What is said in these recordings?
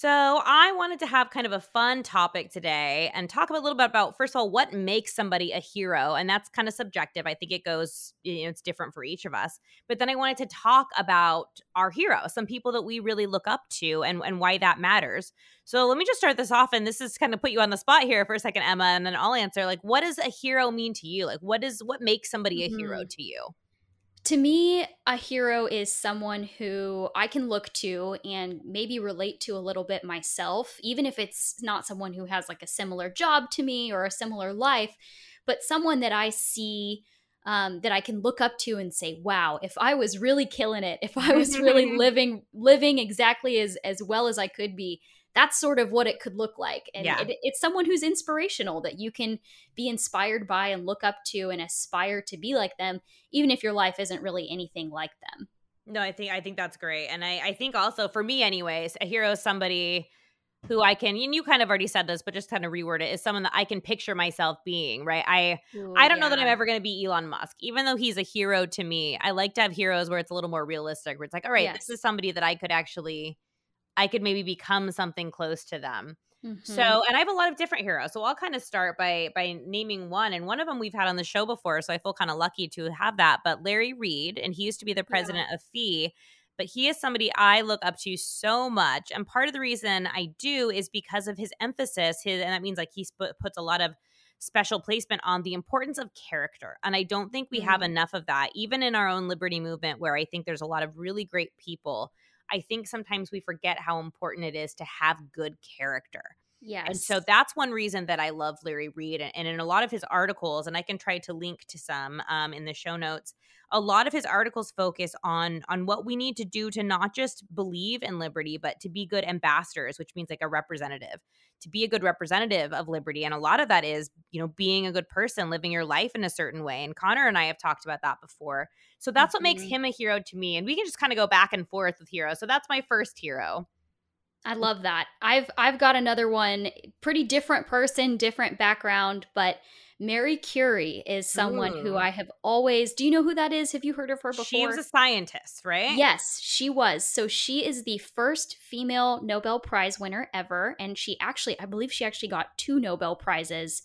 So, I wanted to have kind of a fun topic today and talk a little bit about, first of all, what makes somebody a hero. And that's kind of subjective. I think it goes, you know, it's different for each of us. But then I wanted to talk about our heroes, some people that we really look up to and, and why that matters. So, let me just start this off. And this is kind of put you on the spot here for a second, Emma, and then I'll answer. Like, what does a hero mean to you? Like, what is what makes somebody a mm-hmm. hero to you? To me, a hero is someone who I can look to and maybe relate to a little bit myself, even if it's not someone who has like a similar job to me or a similar life, but someone that I see um, that I can look up to and say, "Wow, if I was really killing it, if I was really living living exactly as as well as I could be, that's sort of what it could look like. And yeah. it, it's someone who's inspirational that you can be inspired by and look up to and aspire to be like them, even if your life isn't really anything like them. No, I think I think that's great. And I, I think also for me anyways, a hero is somebody who I can and you kind of already said this, but just kind of reword it is someone that I can picture myself being, right? I Ooh, I don't yeah. know that I'm ever gonna be Elon Musk, even though he's a hero to me. I like to have heroes where it's a little more realistic, where it's like, all right, yes. this is somebody that I could actually I could maybe become something close to them. Mm-hmm. So, and I have a lot of different heroes. So I'll kind of start by by naming one, and one of them we've had on the show before, so I feel kind of lucky to have that. But Larry Reed, and he used to be the president yeah. of FEE, but he is somebody I look up to so much, and part of the reason I do is because of his emphasis. His and that means like he sp- puts a lot of special placement on the importance of character. And I don't think we mm-hmm. have enough of that, even in our own liberty movement, where I think there's a lot of really great people I think sometimes we forget how important it is to have good character. Yes. And so that's one reason that I love Larry Reed. And in a lot of his articles, and I can try to link to some um, in the show notes, a lot of his articles focus on on what we need to do to not just believe in liberty but to be good ambassadors which means like a representative to be a good representative of liberty and a lot of that is you know being a good person living your life in a certain way and connor and i have talked about that before so that's mm-hmm. what makes mm-hmm. him a hero to me and we can just kind of go back and forth with heroes so that's my first hero I love that. I've I've got another one, pretty different person, different background, but Mary Curie is someone Ooh. who I have always. Do you know who that is? Have you heard of her before? She was a scientist, right? Yes, she was. So she is the first female Nobel Prize winner ever. And she actually, I believe she actually got two Nobel Prizes.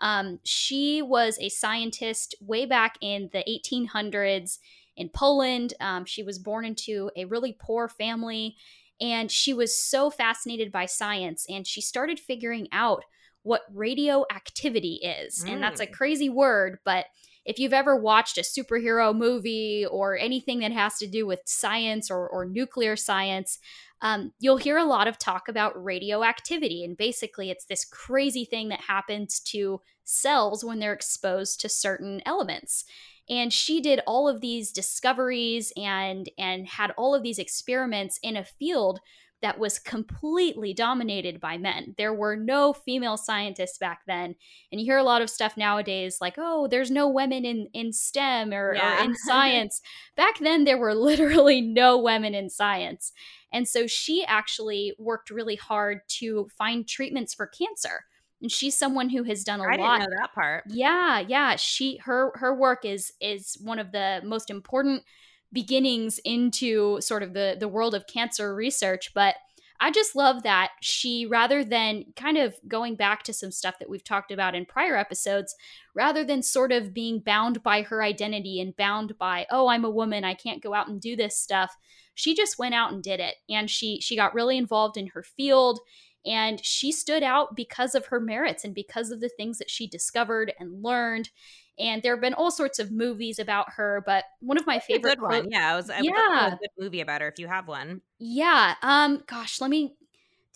Um, she was a scientist way back in the 1800s in Poland. Um, she was born into a really poor family. And she was so fascinated by science. And she started figuring out what radioactivity is. Mm. And that's a mm. crazy word, but if you've ever watched a superhero movie or anything that has to do with science or, or nuclear science, um, you'll hear a lot of talk about radioactivity. And basically, it's this crazy thing that happens to cells when they're exposed to certain elements. And she did all of these discoveries and and had all of these experiments in a field that was completely dominated by men. There were no female scientists back then. And you hear a lot of stuff nowadays like, oh, there's no women in, in STEM or, yeah. or in science. back then, there were literally no women in science. And so she actually worked really hard to find treatments for cancer. And she's someone who has done a I lot. I didn't know that part. Yeah, yeah. She her her work is is one of the most important beginnings into sort of the the world of cancer research but I just love that she, rather than kind of going back to some stuff that we've talked about in prior episodes, rather than sort of being bound by her identity and bound by, oh, I'm a woman, I can't go out and do this stuff, she just went out and did it. And she she got really involved in her field and she stood out because of her merits and because of the things that she discovered and learned. And there have been all sorts of movies about her but one of my favorite good one. yeah it was yeah a good movie about her if you have one. Yeah um gosh let me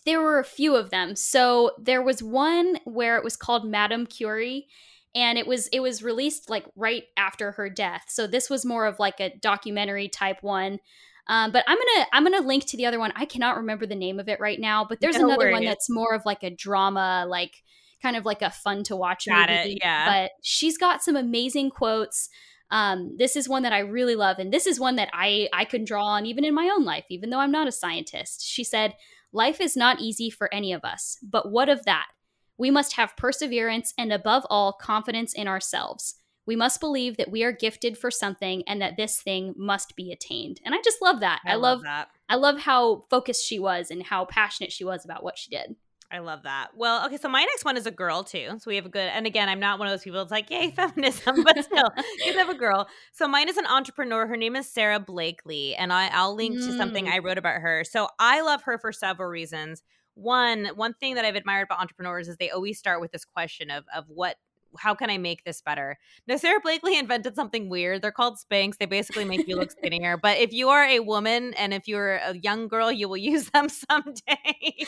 there were a few of them. So there was one where it was called madame curie and it was it was released like right after her death. So this was more of like a documentary type one um, but I'm gonna I'm gonna link to the other one. I cannot remember the name of it right now, but there's no another worries. one that's more of like a drama, like kind of like a fun to watch got movie. It, yeah. But she's got some amazing quotes. Um, this is one that I really love, and this is one that I I can draw on even in my own life, even though I'm not a scientist. She said, Life is not easy for any of us, but what of that? We must have perseverance and, above all, confidence in ourselves. We must believe that we are gifted for something and that this thing must be attained. And I just love that. I, I love, love that. I love how focused she was and how passionate she was about what she did. I love that. Well, okay, so my next one is a girl too. So we have a good, and again, I'm not one of those people that's like, yay, feminism, but still, you have a girl. So mine is an entrepreneur. Her name is Sara Blakely, and I, will link mm. to something mm. I wrote about her. So I love her for several reasons. One, one thing that I've admired about entrepreneurs is they always start with this question of of what how can I make this better? Now, Sara Blakely invented something weird. They're called Spanx. They basically make you look skinnier. but if you are a woman and if you're a young girl, you will use them someday.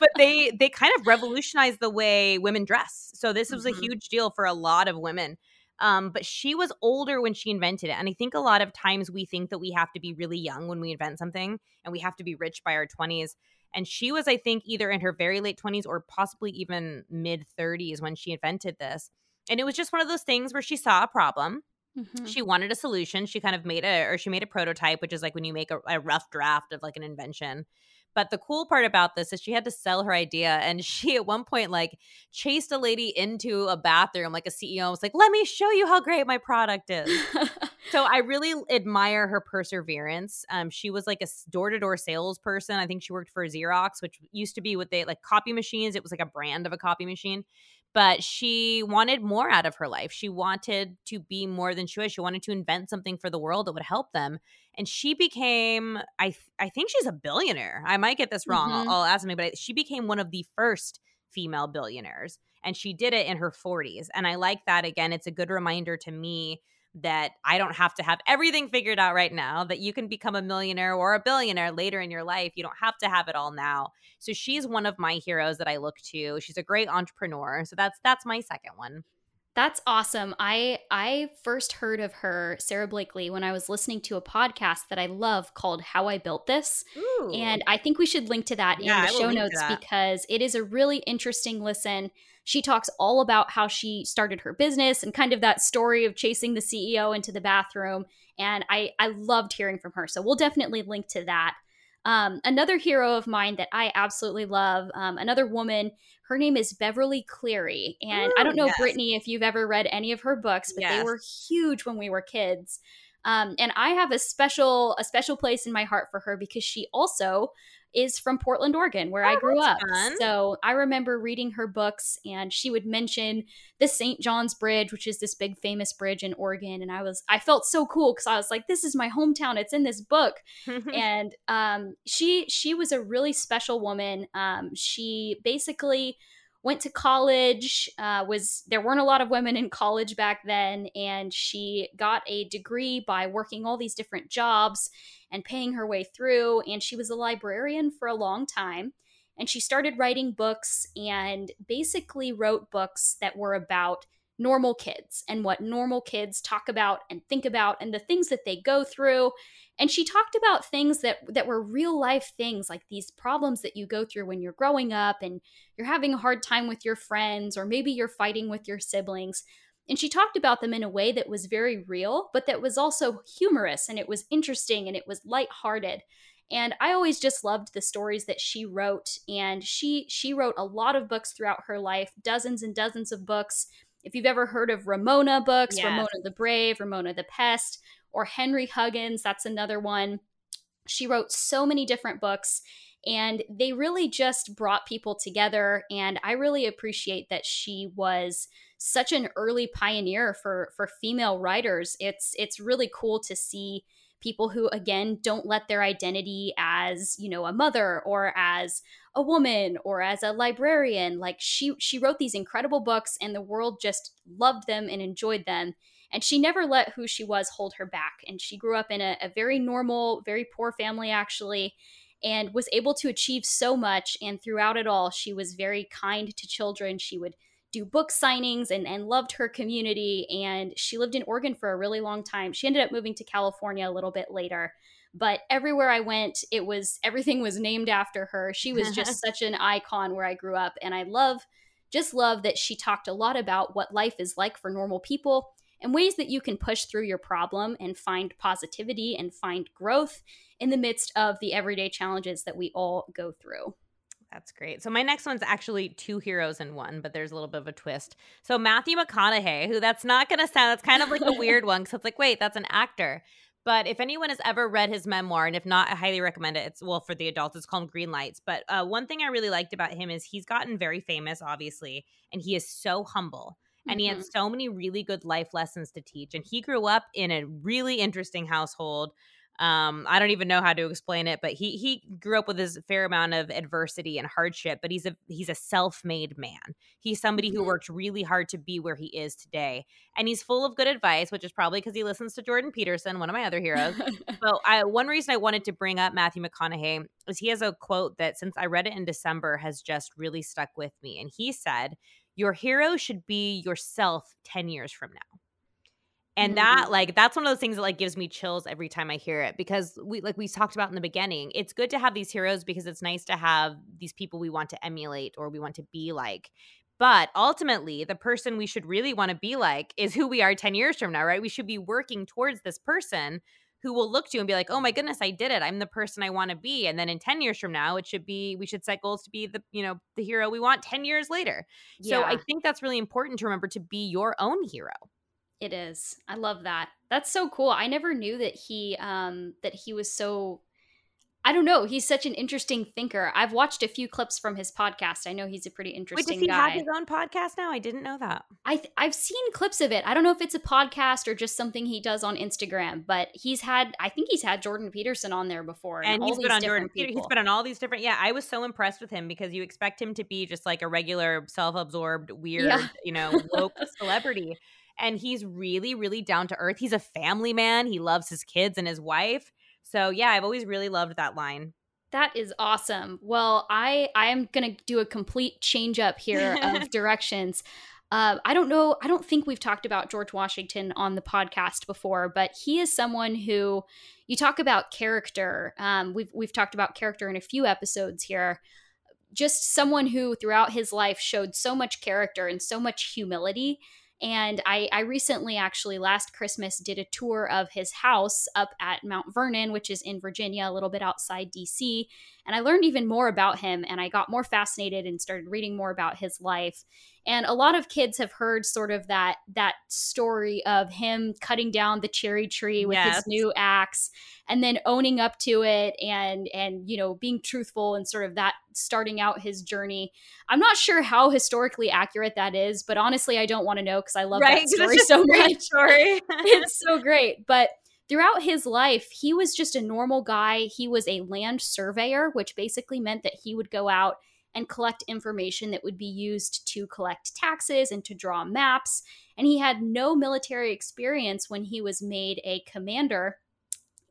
but they they kind of revolutionized the way women dress. So this was mm-hmm. a huge deal for a lot of women. Um, but she was older when she invented it. And I think a lot of times we think that we have to be really young when we invent something and we have to be rich by our 20s. And she was, I think, either in her very late 20s or possibly even mid 30s when she invented this. And it was just one of those things where she saw a problem. Mm-hmm. She wanted a solution. She kind of made a, or she made a prototype, which is like when you make a, a rough draft of like an invention. But the cool part about this is she had to sell her idea. And she, at one point, like chased a lady into a bathroom, like a CEO, was like, let me show you how great my product is. so I really admire her perseverance. Um, she was like a door to door salesperson. I think she worked for Xerox, which used to be what they like copy machines. It was like a brand of a copy machine but she wanted more out of her life. She wanted to be more than she was. She wanted to invent something for the world that would help them. And she became, I, th- I think she's a billionaire. I might get this wrong. Mm-hmm. I'll, I'll ask me, but she became one of the first female billionaires. And she did it in her 40s. And I like that. Again, it's a good reminder to me that I don't have to have everything figured out right now, that you can become a millionaire or a billionaire later in your life. You don't have to have it all now. So she's one of my heroes that I look to. She's a great entrepreneur. So that's that's my second one. That's awesome. I I first heard of her, Sara Blakely, when I was listening to a podcast that I love called How I Built This. Ooh. And I think we should link to that yeah, in the show notes because it is a really interesting listen. She talks all about how she started her business and kind of that story of chasing the CEO into the bathroom. And I, I loved hearing from her. So we'll definitely link to that. Um, another hero of mine that I absolutely love, um, another woman, her name is Beverly Cleary. And Ooh, I don't know, yes. Brittany, if you've ever read any of her books, but yes. they were huge when we were kids. Um, and I have a special a special place in my heart for her because she also is from Portland, Oregon, where oh, I grew up. Fun. So I remember reading her books, and she would mention the St. John's Bridge, which is this big famous bridge in Oregon. And I was, I felt so cool because I was like, this is my hometown. It's in this book. and um, she, she was a really special woman. Um, she basically went to college uh, was there weren't a lot of women in college back then and she got a degree by working all these different jobs and paying her way through and she was a librarian for a long time and she started writing books and basically wrote books that were about normal kids and what normal kids talk about and think about and the things that they go through. And she talked about things that that were real life things like these problems that you go through when you're growing up and you're having a hard time with your friends or maybe you're fighting with your siblings. And she talked about them in a way that was very real but that was also humorous and it was interesting and it was lighthearted. And i always just loved the stories that she wrote and she she wrote a lot of books throughout her life dozens and dozens of books if you've ever heard of Ramona books, yes. Ramona the Brave, Ramona the Pest, or Henry Huggins, that's another one. She wrote so many different books and they really just brought people together and I really appreciate that she was such an early pioneer for for female writers. It's it's really cool to see people who again don't let their identity as you know a mother or as a woman or as a librarian. Like she she wrote these incredible books and the world just loved them and enjoyed them. And she never let who she was hold her back. And she grew up in a, a very normal very poor family actually and was able to achieve so much. And throughout it all she was very kind to children. She would do book signings and, and loved her community. And she lived in Oregon for a really long time. She ended up moving to California a little bit later. But everywhere I went, it was everything was named after her. She was just such an icon where I grew up. And I love, just love that she talked a lot about what life is like for normal people and ways that you can push through your problem and find positivity and find growth in the midst of the everyday challenges that we all go through. That's great. So my next one's actually two heroes in one, but there's a little bit of a twist. So Matthew McConaughey, who that's not going to sound, that's kind of like a weird one because it's like, wait, that's an actor. But if anyone has ever read his memoir, and if not, I highly recommend it. It's well for the adults. It's called Green Lights. But uh, one thing I really liked about him is he's gotten very famous, obviously, and he is so humble. And mm-hmm. he had mm-hmm. so many really good life lessons to teach. And he grew up in a really interesting household um i don't even know how to explain it but he he grew up with his fair amount of adversity and hardship but he's a he's a self-made man. He's somebody who mm-hmm. worked really hard to be where he is today and he's full of good advice which is probably because he listens to jordan peterson one of my other heroes. But I, one reason i wanted to bring up matthew mcconaughey is he has a quote that since i read it in december has just really stuck with me and he said your hero should be yourself 10 years from now and mm-hmm. that like that's one of those things that like gives me chills every time i hear it because we like we talked about in the beginning it's good to have these heroes because it's nice to have these people we want to emulate or we want to be like. But ultimately the person we should really want to be like is who we are 10 years from now right? We should be working towards this person who will look to you and be like oh my goodness i did it. I'm the person i want to be. And then in 10 years from now it should be we should set goals to be the you know the hero we want 10 years later. Yeah. so i think that's really important to remember to be your own hero it is. I love that. That's so cool. I never knew that he um that he was so I don't know. He's such an interesting thinker. I've watched a few clips from his podcast. I know he's a pretty interesting Wait, does he guy. have his own podcast now? I didn't know that. I th- I've seen clips of it. I don't know if it's a podcast or just something he does on Instagram, but he's had I think he's had Jordan Peterson on there before, and, and he's been on Jordan. He's been on all these different. Yeah, I was so impressed with him because you expect him to be just like a regular, self-absorbed, weird, yeah. you know, woke celebrity and he's really really down to earth he's a family man he loves his kids and his wife so yeah i've always really loved that line that is awesome well i i am gonna do a complete change up here of directions uh, I don't know. I don't think we've talked about George Washington on the podcast before, but he is someone who you talk about character. Um, we've we've talked about character in a few episodes here. Just someone who throughout his life showed so much character and so much humility and I, I recently, actually, last Christmas, did a tour of his house up at Mount Vernon, which is in Virginia, a little bit outside DC. And I learned even more about him and I got more fascinated and started reading more about his life. And a lot of kids have heard sort of that that story of him cutting down the cherry tree with yes. his new axe and then owning up to it and and you know being truthful and sort of that starting out his journey. I'm not sure how historically accurate that is, but honestly I don't want to know because I love right, that story so much. Story. it's so great. But throughout his life, he was just a normal guy. He was a land surveyor, which basically meant that he would go out and collect information that would be used to collect taxes and to draw maps. And he had no military experience when he was made a commander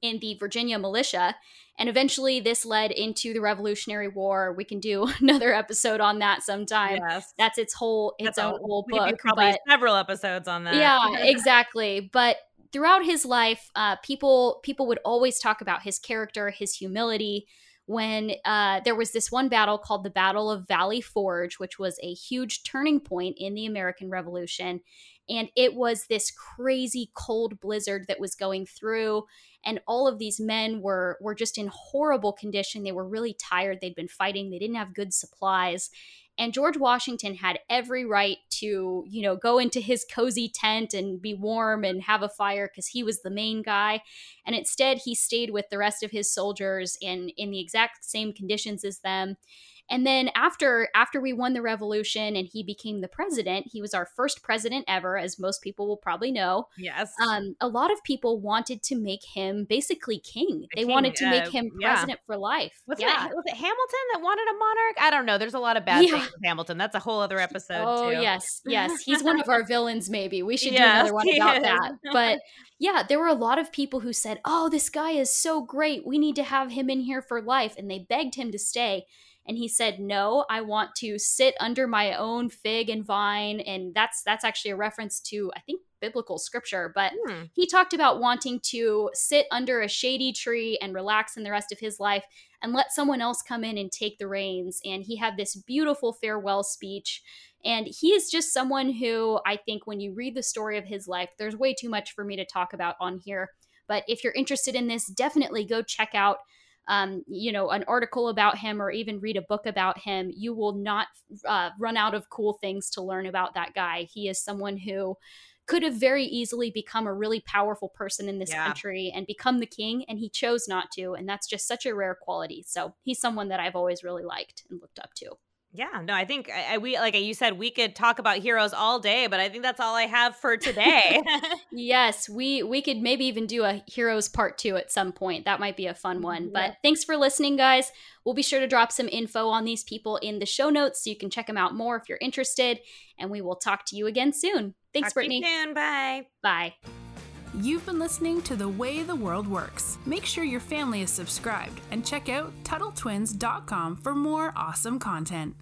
in the Virginia militia. And eventually, this led into the Revolutionary War. We can do another episode on that sometime. Yes. That's its whole its That's own a, whole book. Probably but, several episodes on that. Yeah, exactly. But throughout his life, uh, people people would always talk about his character, his humility, when uh, there was this one battle called the Battle of Valley Forge, which was a huge turning point in the American Revolution. And it was this crazy cold blizzard that was going through. And all of these men were, were just in horrible condition. They were really tired. They'd been fighting, they didn't have good supplies. And George Washington had every right to, you know, go into his cozy tent and be warm and have a fire because he was the main guy. And instead, he stayed with the rest of his soldiers in, in the exact same conditions as them. And then after after we won the revolution and he became the president, he was our first president ever, as most people will probably know. Yes. Um, a lot of people wanted to make him basically king. The they king, wanted to uh, make him president yeah. for life. Was, yeah. it, was it Hamilton that wanted a monarch? I don't know. There's a lot of bad yeah. things with Hamilton. That's a whole other episode. Oh too. yes, yes. He's one of our villains. Maybe we should yes, do another one about is. that. But yeah, there were a lot of people who said, "Oh, this guy is so great. We need to have him in here for life," and they begged him to stay and he said no i want to sit under my own fig and vine and that's that's actually a reference to i think biblical scripture, but mm. he talked about wanting to sit under a shady tree and relax in the rest of his life and let someone else come in and take the reins. And he had this beautiful farewell speech. And he is just someone who I think when you read the story of his life, there's way too much for me to talk about on here. But if you're interested in this, definitely go check out um, you know, an article about him or even read a book about him, you will not uh, run out of cool things to learn about that guy. He is someone who could have very easily become a really powerful person in this yeah. country and become the king, and he chose not to. And that's just such a rare quality. So he's someone that I've always really liked and looked up to. Yeah, no, I think I, we like you said we could talk about heroes all day, but I think that's all I have for today. yes, we we could maybe even do a heroes part 2 at some point. That might be a fun one. But thanks for listening guys. We'll be sure to drop some info on these people in the show notes so you can check them out more if you're interested, and we will talk to you again soon. Thanks talk Brittany. soon. Bye. Bye. You've been listening to The Way the World Works. Make sure your family is subscribed and check out TuttleTwins.com for more awesome content.